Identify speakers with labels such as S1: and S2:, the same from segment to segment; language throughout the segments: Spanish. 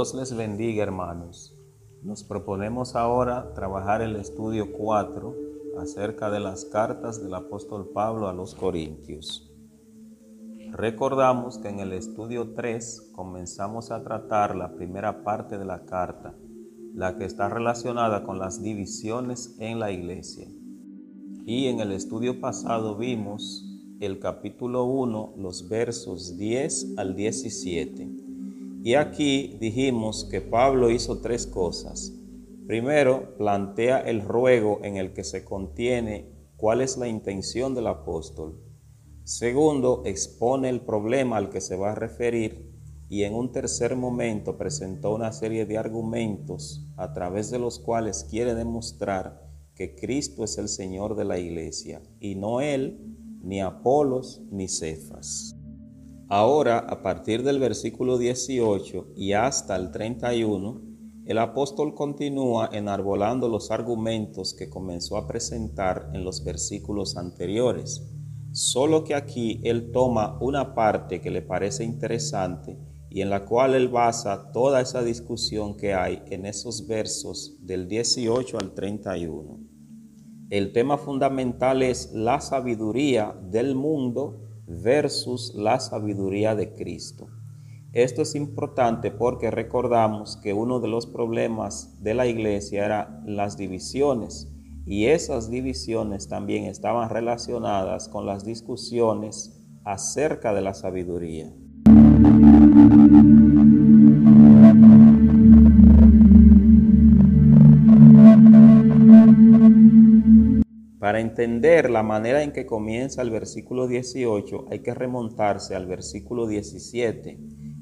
S1: Dios les bendiga hermanos. Nos proponemos ahora trabajar el estudio 4 acerca de las cartas del apóstol Pablo a los Corintios. Recordamos que en el estudio 3 comenzamos a tratar la primera parte de la carta, la que está relacionada con las divisiones en la iglesia. Y en el estudio pasado vimos el capítulo 1, los versos 10 al 17. Y aquí dijimos que Pablo hizo tres cosas. Primero, plantea el ruego en el que se contiene cuál es la intención del apóstol. Segundo, expone el problema al que se va a referir. Y en un tercer momento presentó una serie de argumentos a través de los cuales quiere demostrar que Cristo es el Señor de la iglesia y no Él ni Apolos, ni Cefas. Ahora, a partir del versículo 18 y hasta el 31, el apóstol continúa enarbolando los argumentos que comenzó a presentar en los versículos anteriores, solo que aquí él toma una parte que le parece interesante y en la cual él basa toda esa discusión que hay en esos versos del 18 al 31. El tema fundamental es la sabiduría del mundo versus la sabiduría de Cristo. Esto es importante porque recordamos que uno de los problemas de la iglesia era las divisiones y esas divisiones también estaban relacionadas con las discusiones acerca de la sabiduría. Para entender la manera en que comienza el versículo 18 hay que remontarse al versículo 17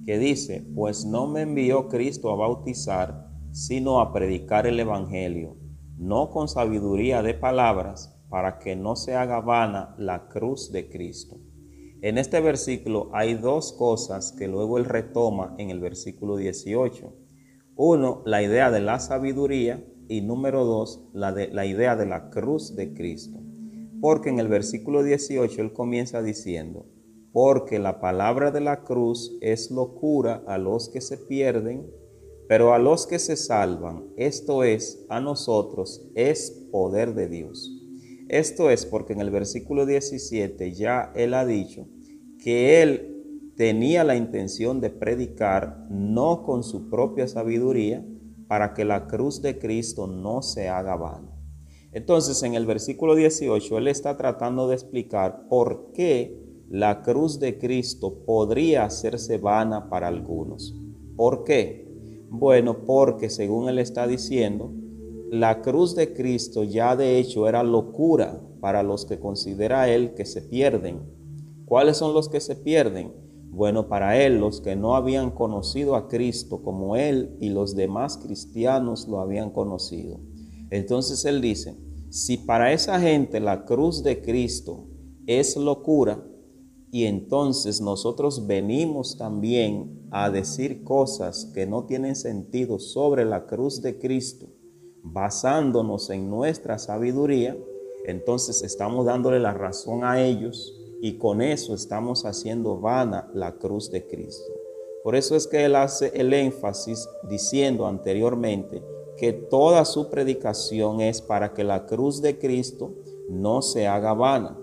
S1: que dice, pues no me envió Cristo a bautizar, sino a predicar el Evangelio, no con sabiduría de palabras, para que no se haga vana la cruz de Cristo. En este versículo hay dos cosas que luego él retoma en el versículo 18. Uno, la idea de la sabiduría y número dos, la, de, la idea de la cruz de Cristo. Porque en el versículo 18 él comienza diciendo, porque la palabra de la cruz es locura a los que se pierden, pero a los que se salvan, esto es, a nosotros, es poder de Dios. Esto es porque en el versículo 17 ya él ha dicho que él tenía la intención de predicar no con su propia sabiduría, para que la cruz de Cristo no se haga vana. Entonces, en el versículo 18, él está tratando de explicar por qué la cruz de Cristo podría hacerse vana para algunos. ¿Por qué? Bueno, porque según él está diciendo, la cruz de Cristo ya de hecho era locura para los que considera él que se pierden. ¿Cuáles son los que se pierden? Bueno, para él, los que no habían conocido a Cristo como él y los demás cristianos lo habían conocido. Entonces él dice, si para esa gente la cruz de Cristo es locura, y entonces nosotros venimos también a decir cosas que no tienen sentido sobre la cruz de Cristo, basándonos en nuestra sabiduría, entonces estamos dándole la razón a ellos y con eso estamos haciendo vana la cruz de Cristo. Por eso es que él hace el énfasis diciendo anteriormente que toda su predicación es para que la cruz de Cristo no se haga vana,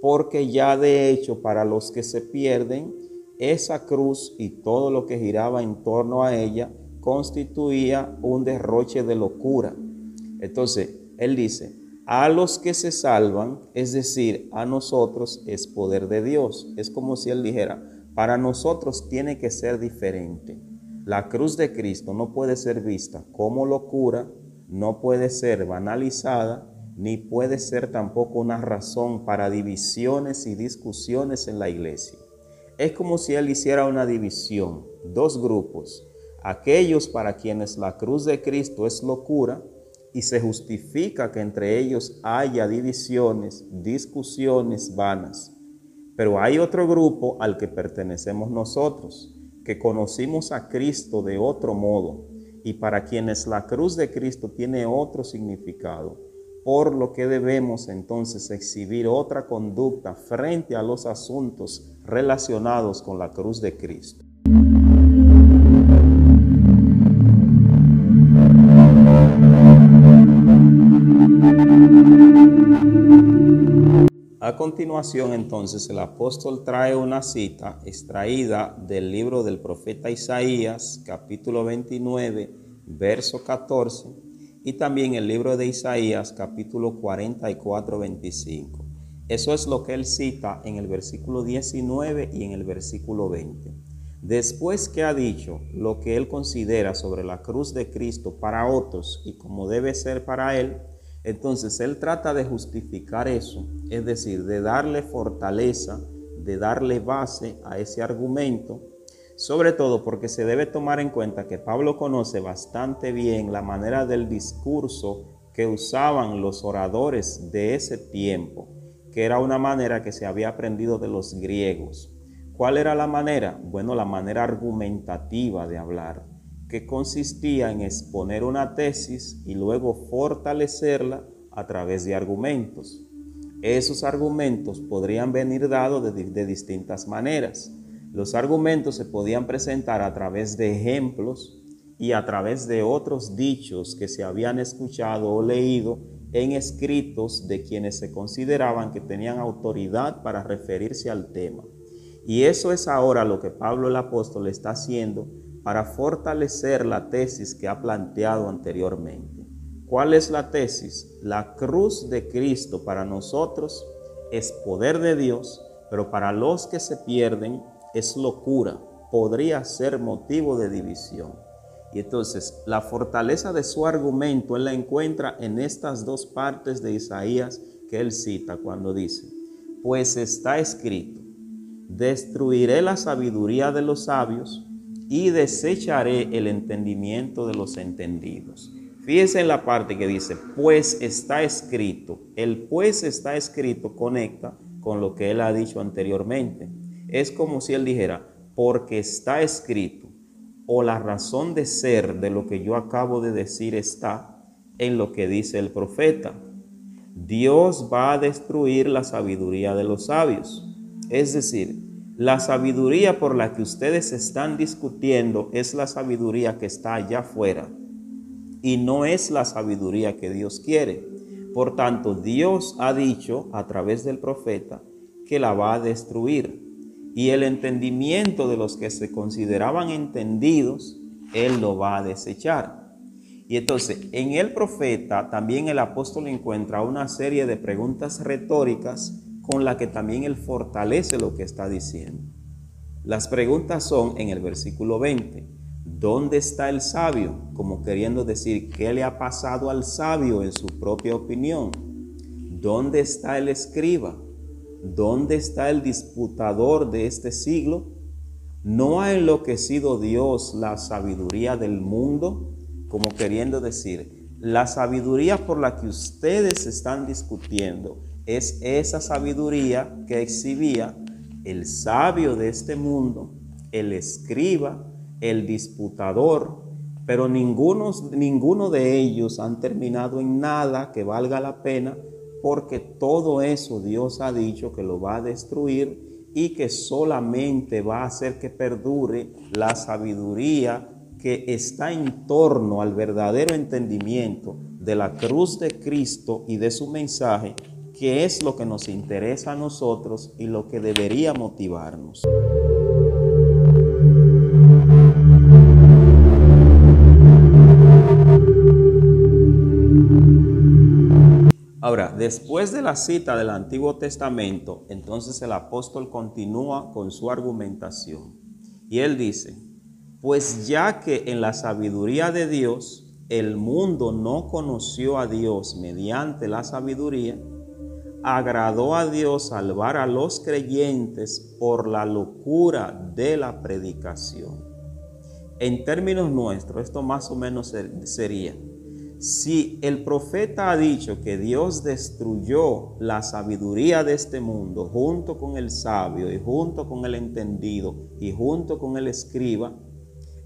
S1: porque ya de hecho para los que se pierden, esa cruz y todo lo que giraba en torno a ella constituía un derroche de locura. Entonces, él dice, a los que se salvan, es decir, a nosotros es poder de Dios. Es como si Él dijera, para nosotros tiene que ser diferente. La cruz de Cristo no puede ser vista como locura, no puede ser banalizada, ni puede ser tampoco una razón para divisiones y discusiones en la iglesia. Es como si Él hiciera una división, dos grupos, aquellos para quienes la cruz de Cristo es locura, y se justifica que entre ellos haya divisiones, discusiones vanas. Pero hay otro grupo al que pertenecemos nosotros, que conocimos a Cristo de otro modo y para quienes la cruz de Cristo tiene otro significado, por lo que debemos entonces exhibir otra conducta frente a los asuntos relacionados con la cruz de Cristo. A continuación entonces el apóstol trae una cita extraída del libro del profeta Isaías, capítulo 29, verso 14, y también el libro de Isaías, capítulo 44, 25. Eso es lo que él cita en el versículo 19 y en el versículo 20. Después que ha dicho lo que él considera sobre la cruz de Cristo para otros y como debe ser para él, entonces él trata de justificar eso, es decir, de darle fortaleza, de darle base a ese argumento, sobre todo porque se debe tomar en cuenta que Pablo conoce bastante bien la manera del discurso que usaban los oradores de ese tiempo, que era una manera que se había aprendido de los griegos. ¿Cuál era la manera? Bueno, la manera argumentativa de hablar que consistía en exponer una tesis y luego fortalecerla a través de argumentos. Esos argumentos podrían venir dados de, distintas maneras. Los argumentos se podían presentar a través de ejemplos y a través de otros dichos que se habían escuchado o leído en escritos de quienes se consideraban que tenían autoridad para referirse al tema. Y eso es ahora lo que Pablo el apóstol está haciendo para fortalecer la tesis que ha planteado anteriormente. ¿Cuál es la tesis? La cruz de Cristo para nosotros es poder de Dios, pero para los que se pierden es locura, podría ser motivo de división. Y entonces la fortaleza de su argumento él la encuentra en estas dos partes de Isaías que él cita cuando dice, pues está escrito, destruiré la sabiduría de los sabios y desecharé el entendimiento de los entendidos. Fíjense en la parte que dice, pues está escrito. El pues está escrito conecta con lo que él ha dicho anteriormente. Es como si él dijera, porque está escrito, o la razón de ser de lo que yo acabo de decir está en lo que dice el profeta. Dios va a destruir la sabiduría de los sabios. Es decir, la sabiduría por la que ustedes están discutiendo es la sabiduría que está allá afuera y no es la sabiduría que Dios quiere. Por tanto, Dios ha dicho a través del profeta que la va a destruir y el entendimiento de los que se consideraban entendidos, Él lo va a desechar. Y entonces, en el profeta también el apóstol encuentra una serie de preguntas retóricas con la que también él fortalece lo que está diciendo. Las preguntas son en el versículo 20, ¿dónde está el sabio? Como queriendo decir, ¿qué le ha pasado al sabio en su propia opinión? ¿Dónde está el escriba? ¿Dónde está el disputador de este siglo? ¿No ha enloquecido Dios la sabiduría del mundo? Como queriendo decir, la sabiduría por la que ustedes están discutiendo es esa sabiduría que exhibía el sabio de este mundo, el escriba, el disputador, pero ninguno, ninguno de ellos han terminado en nada que valga la pena porque todo eso Dios ha dicho que lo va a destruir y que solamente va a hacer que perdure la sabiduría que está en torno al verdadero entendimiento de la cruz de Cristo y de su mensaje qué es lo que nos interesa a nosotros y lo que debería motivarnos. Ahora, después de la cita del Antiguo Testamento, entonces el apóstol continúa con su argumentación. Y él dice, pues ya que en la sabiduría de Dios el mundo no conoció a Dios mediante la sabiduría, agradó a Dios salvar a los creyentes por la locura de la predicación. En términos nuestros, esto más o menos sería, si el profeta ha dicho que Dios destruyó la sabiduría de este mundo junto con el sabio y junto con el entendido y junto con el escriba,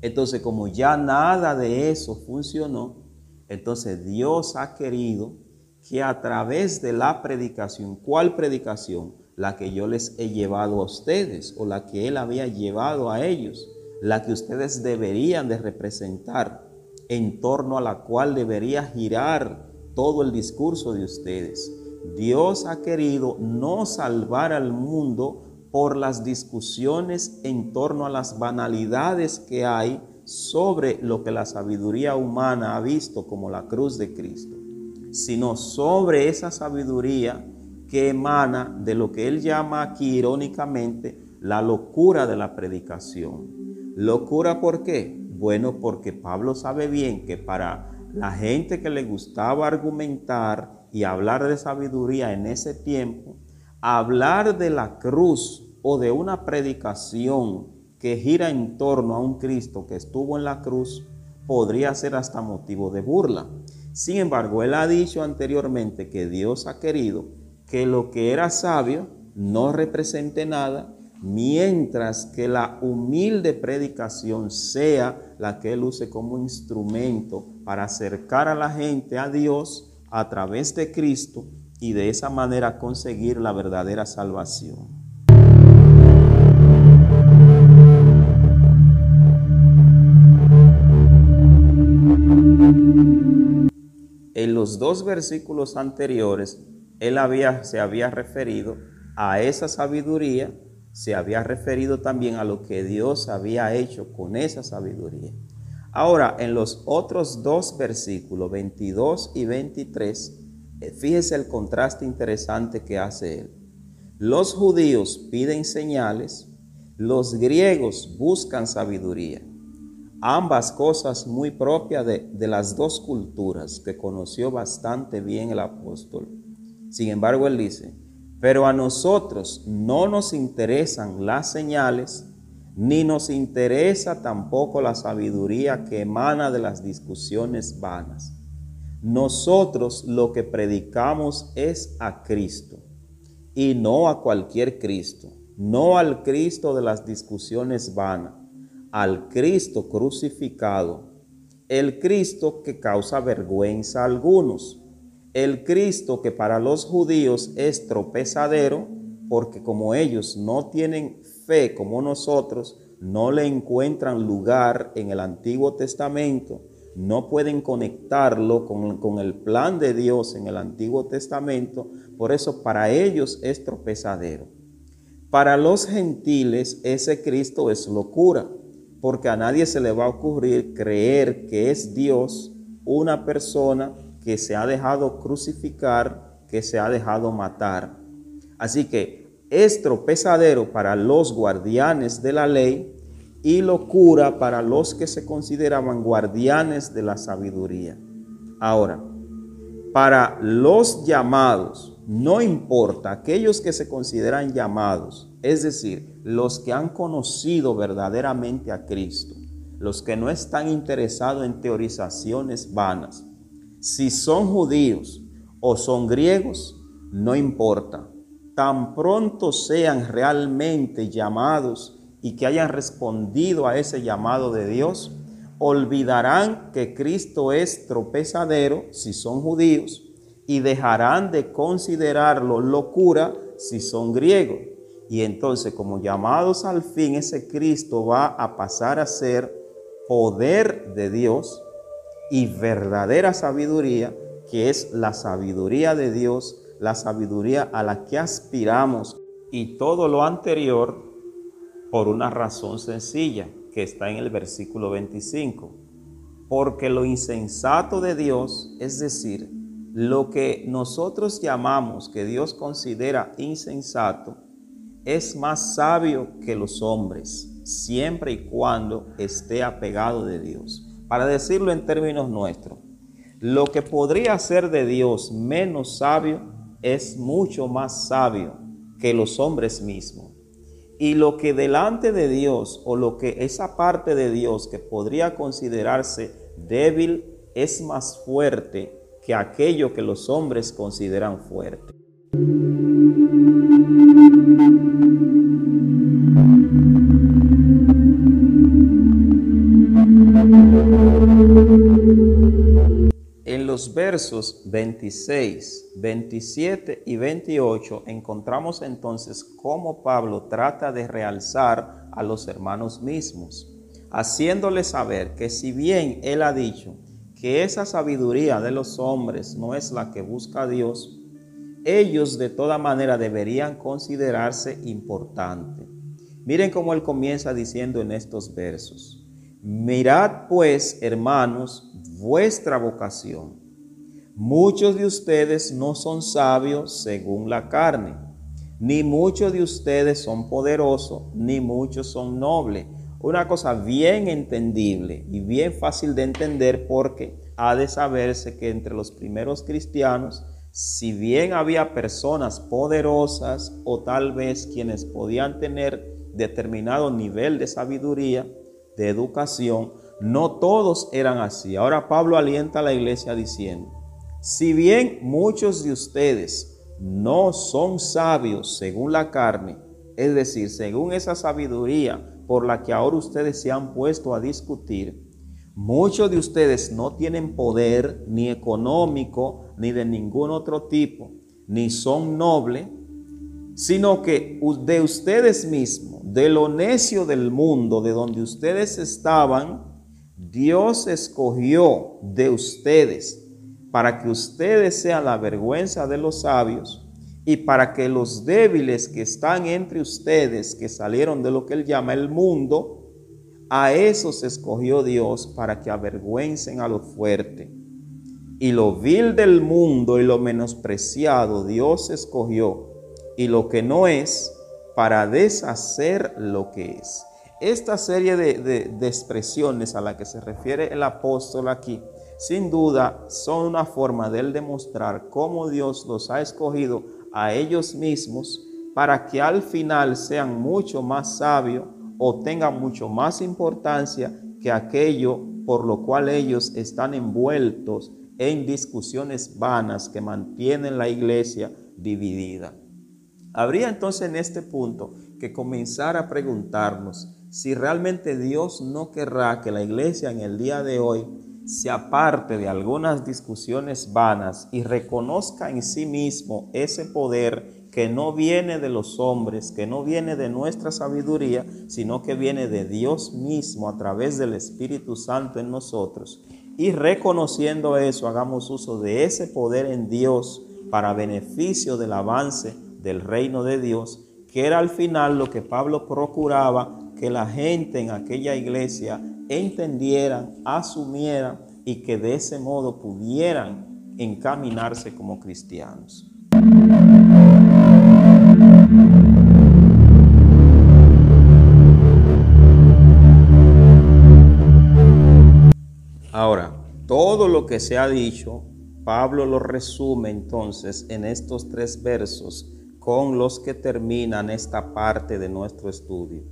S1: entonces como ya nada de eso funcionó, entonces Dios ha querido que a través de la predicación, ¿cuál predicación? La que yo les he llevado a ustedes o la que Él había llevado a ellos, la que ustedes deberían de representar, en torno a la cual debería girar todo el discurso de ustedes. Dios ha querido no salvar al mundo por las discusiones en torno a las banalidades que hay sobre lo que la sabiduría humana ha visto como la cruz de Cristo, sino sobre esa sabiduría que emana de lo que él llama aquí irónicamente la locura de la predicación. ¿Locura por qué? Bueno, porque Pablo sabe bien que para la gente que le gustaba argumentar y hablar de sabiduría en ese tiempo, hablar de la cruz o de una predicación que gira en torno a un Cristo que estuvo en la cruz podría ser hasta motivo de burla. Sin embargo, él ha dicho anteriormente que Dios ha querido que lo que era sabio no represente nada, mientras que la humilde predicación sea la que él use como instrumento para acercar a la gente a Dios a través de Cristo y de esa manera conseguir la verdadera salvación. En los dos versículos anteriores él había, se había referido a esa sabiduría, se había referido también a lo que Dios había hecho con esa sabiduría. Ahora, en los otros dos versículos, 22 y 23, eh, fíjese el contraste interesante que hace él. Los judíos piden señales, los griegos buscan sabiduría. Ambas cosas muy propias de, de las dos culturas que conoció bastante bien el apóstol. Sin embargo, él dice, pero a nosotros no nos interesan las señales, ni nos interesa tampoco la sabiduría que emana de las discusiones vanas. Nosotros lo que predicamos es a Cristo y no a cualquier Cristo, no al Cristo de las discusiones vanas, al Cristo crucificado, el Cristo que causa vergüenza a algunos el Cristo que para los judíos es tropezadero, porque como ellos no tienen fe como nosotros, no le encuentran lugar en el Antiguo Testamento, no pueden conectarlo con, con, el plan de Dios en el Antiguo Testamento, por eso para ellos es tropezadero. Para los gentiles ese Cristo es locura, porque a nadie se le va a ocurrir creer que es Dios una persona que se ha dejado crucificar, que se ha dejado matar. Así que es tropezadero para los guardianes de la ley y locura para los que se consideraban guardianes de la sabiduría. Ahora, para los llamados, no importa, aquellos que se consideran llamados, es decir, los que han conocido verdaderamente a Cristo, los que no están interesados en teorizaciones vanas, si son judíos o son griegos, no importa. Tan pronto sean realmente llamados y que hayan respondido a ese llamado de Dios, olvidarán que Cristo es tropezadero si son judíos y dejarán de considerarlo locura si son griegos. Y entonces como llamados al fin, ese Cristo va a pasar a ser poder de Dios y verdadera sabiduría, que es la sabiduría de Dios, la sabiduría a la que aspiramos y todo lo anterior por una razón sencilla que está en el versículo 25. Porque lo insensato de Dios, es decir, lo que nosotros llamamos que Dios considera insensato, es más sabio que los hombres, siempre y cuando esté apegado de Dios. Para decirlo en términos nuestros, lo que podría ser de Dios menos sabio es mucho más sabio que los hombres mismos. Y lo que delante de Dios o lo que esa parte de Dios que podría considerarse débil es más fuerte que aquello que los hombres consideran fuerte. Versos 26, 27 y 28 encontramos entonces cómo Pablo trata de realzar a los hermanos mismos, haciéndoles saber que si bien él ha dicho que esa sabiduría de los hombres no es la que busca Dios, ellos de toda manera deberían considerarse importantes. Miren cómo él comienza diciendo en estos versos. Mirad pues, hermanos, vuestra vocación. Muchos de ustedes no son sabios según la carne, ni muchos de ustedes son poderosos, ni muchos son nobles. Una cosa bien entendible y bien fácil de entender porque ha de saberse que entre los primeros cristianos, si bien había personas poderosas o tal vez quienes podían tener determinado nivel de sabiduría, de educación, no todos eran así. Ahora Pablo alienta a la iglesia diciendo, si bien muchos de ustedes no son sabios según la carne, es decir, según esa sabiduría por la que ahora ustedes se han puesto a discutir, Muchos de ustedes no tienen poder ni económico ni de ningún otro tipo, ni son nobles, sino que de ustedes mismos, de lo necio del mundo, de donde ustedes estaban, Dios escogió de ustedes para que ustedes sean la vergüenza de los sabios y para que los débiles que están entre ustedes, que salieron de lo que él llama el mundo, a esos escogió Dios para que avergüencen a lo fuerte. Y lo vil del mundo y lo menospreciado Dios escogió. Y lo que no es para deshacer lo que es. Esta serie de, expresiones a la que se refiere el apóstol aquí, sin duda son una forma de él demostrar cómo Dios los ha escogido a ellos mismos para que al final sean mucho más sabios o tenga mucho más importancia que aquello por lo cual ellos están envueltos en discusiones vanas que mantienen la iglesia dividida. Habría entonces en este punto que comenzar a preguntarnos si realmente Dios no querrá que la iglesia en el día de hoy se aparte de algunas discusiones vanas y reconozca en sí mismo ese poder que no viene de los hombres, que no viene de nuestra sabiduría, sino que viene de Dios mismo a través del Espíritu Santo en nosotros. Y reconociendo eso, hagamos uso de ese poder en Dios para beneficio del avance del reino de Dios, que era al final lo que Pablo procuraba que la gente en aquella iglesia entendiera, asumiera y que de ese modo pudieran encaminarse como cristianos. Ahora, todo lo que se ha dicho, Pablo lo resume entonces en estos tres versos con los que terminan esta parte de nuestro estudio.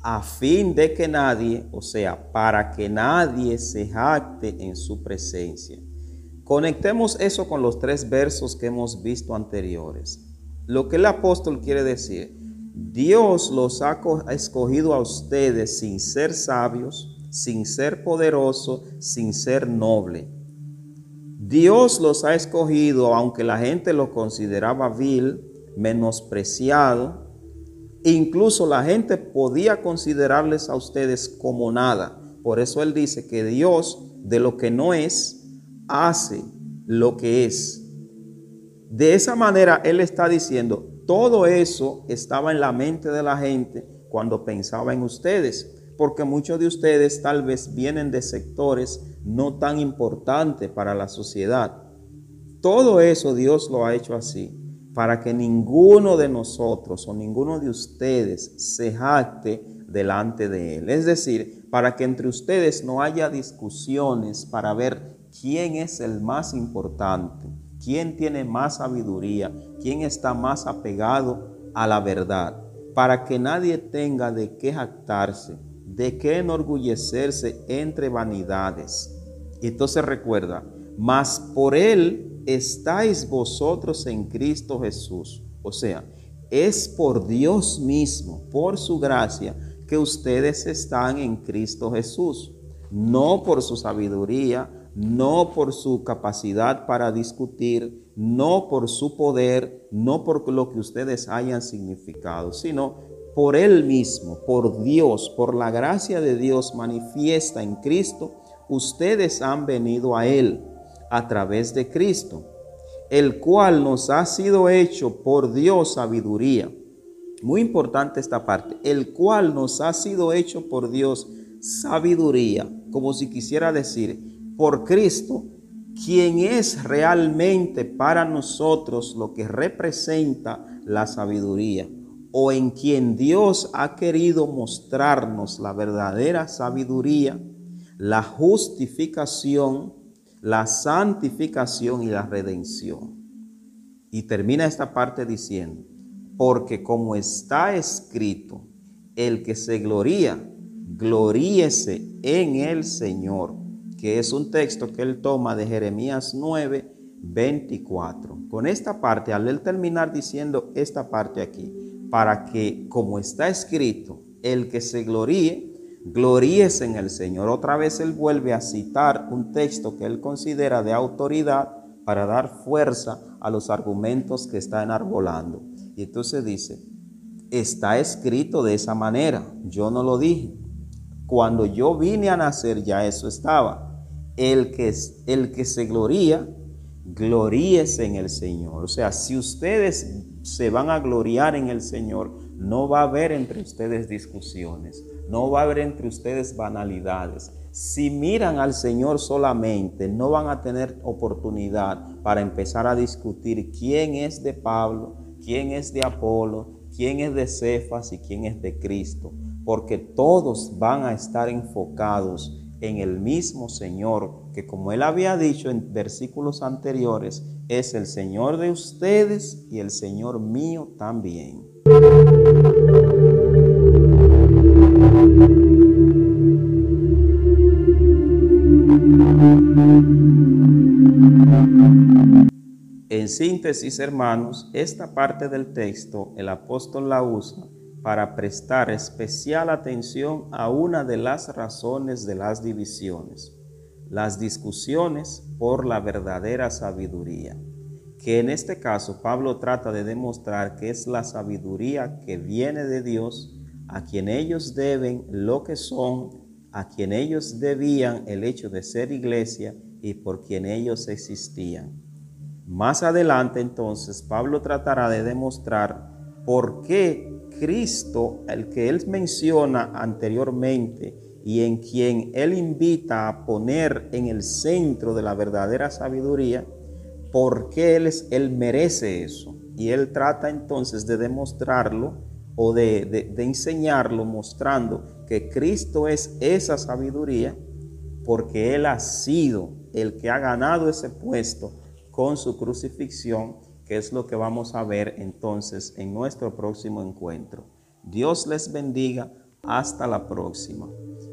S1: A fin de que nadie, o sea, para que nadie se jacte en su presencia. Conectemos eso con los tres versos que hemos visto anteriores. Lo que el apóstol quiere decir, Dios los ha escogido a ustedes sin ser sabios, sin ser poderoso, sin ser noble. Dios los ha escogido, aunque la gente los consideraba vil, menospreciado. Incluso la gente podía considerarles a ustedes como nada. Por eso Él dice que Dios de lo que no es, hace lo que es. De esa manera Él está diciendo, todo eso estaba en la mente de la gente cuando pensaba en ustedes porque muchos de ustedes tal vez vienen de sectores no tan importantes para la sociedad. Todo eso Dios lo ha hecho así, para que ninguno de nosotros o ninguno de ustedes se jacte delante de Él. Es decir, para que entre ustedes no haya discusiones para ver quién es el más importante, quién tiene más sabiduría, quién está más apegado a la verdad, para que nadie tenga de qué jactarse de qué enorgullecerse entre vanidades. Entonces recuerda, mas por él estáis vosotros en Cristo Jesús. O sea, es por Dios mismo, por su gracia, que ustedes están en Cristo Jesús. No por su sabiduría, no por su capacidad para discutir, no por su poder, no por lo que ustedes hayan significado, sino por Él mismo, por Dios, por la gracia de Dios manifiesta en Cristo, ustedes han venido a Él a través de Cristo. el cual nos ha sido hecho por Dios sabiduría. Muy importante esta parte, el cual nos ha sido hecho por Dios sabiduría, como si quisiera decir, por Cristo, quien es realmente para nosotros lo que representa la sabiduría, o en quien Dios ha querido mostrarnos la verdadera sabiduría, la justificación, la santificación y la redención. Y termina esta parte diciendo, porque como está escrito, el que se gloría, gloríese en el Señor, que es un texto que él toma de Jeremías 9, 24. Con esta parte, al él terminar diciendo esta parte aquí, para que como está escrito, el que se gloríe, gloríese en el Señor. Otra vez él vuelve a citar un texto que él considera de autoridad para dar fuerza a los argumentos que está enarbolando. Y entonces dice, está escrito de esa manera, yo no lo dije. Cuando yo vine a nacer ya eso estaba. El que, el que se gloría, gloríese en el Señor. O sea, si ustedes se van a gloriar en el Señor, no va a haber entre ustedes discusiones, no va a haber entre ustedes banalidades. Si miran al Señor solamente, no van a tener oportunidad para empezar a discutir quién es de Pablo, quién es de Apolo, quién es de Cefas y quién es de Cristo, porque todos van a estar enfocados en el mismo Señor, que como él había dicho en versículos anteriores, es el Señor de ustedes y el Señor mío también. En síntesis, hermanos, esta parte del texto el apóstol la usa para prestar especial atención a una de las razones de las divisiones, las discusiones por la verdadera sabiduría, que en este caso Pablo trata de demostrar que es la sabiduría que viene de Dios, a quien ellos deben lo que son, a quien ellos debían el hecho de ser iglesia y por quien ellos existían. Más adelante entonces Pablo tratará de demostrar por qué Cristo, el que él menciona anteriormente y en quien él invita a poner en el centro de la verdadera sabiduría, porque él, es, él merece eso. Y él trata entonces de demostrarlo o de, de enseñarlo mostrando que Cristo es esa sabiduría porque Él ha sido el que ha ganado ese puesto con su crucifixión que es lo que vamos a ver entonces en nuestro próximo encuentro. Dios les bendiga. Hasta la próxima.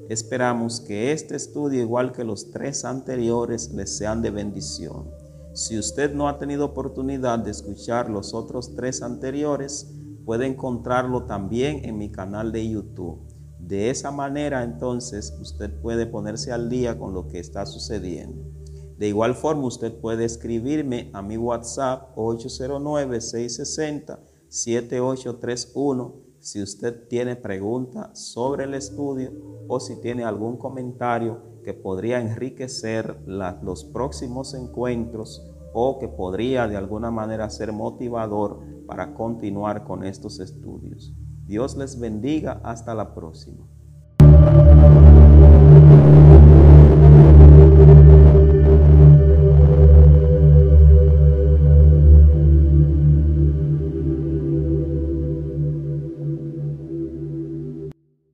S1: Esperamos que este estudio, igual que los tres anteriores, les sean de bendición. Si usted no ha tenido oportunidad de escuchar los otros tres anteriores, puede encontrarlo también en mi canal de YouTube. De esa manera entonces usted puede ponerse al día con lo que está sucediendo. De igual forma, usted puede escribirme a mi WhatsApp 809-660-7831 si usted tiene pregunta sobre el estudio o si tiene algún comentario que podría enriquecer los próximos encuentros o que podría de alguna manera ser motivador para continuar con estos estudios. Dios les bendiga. Hasta la próxima.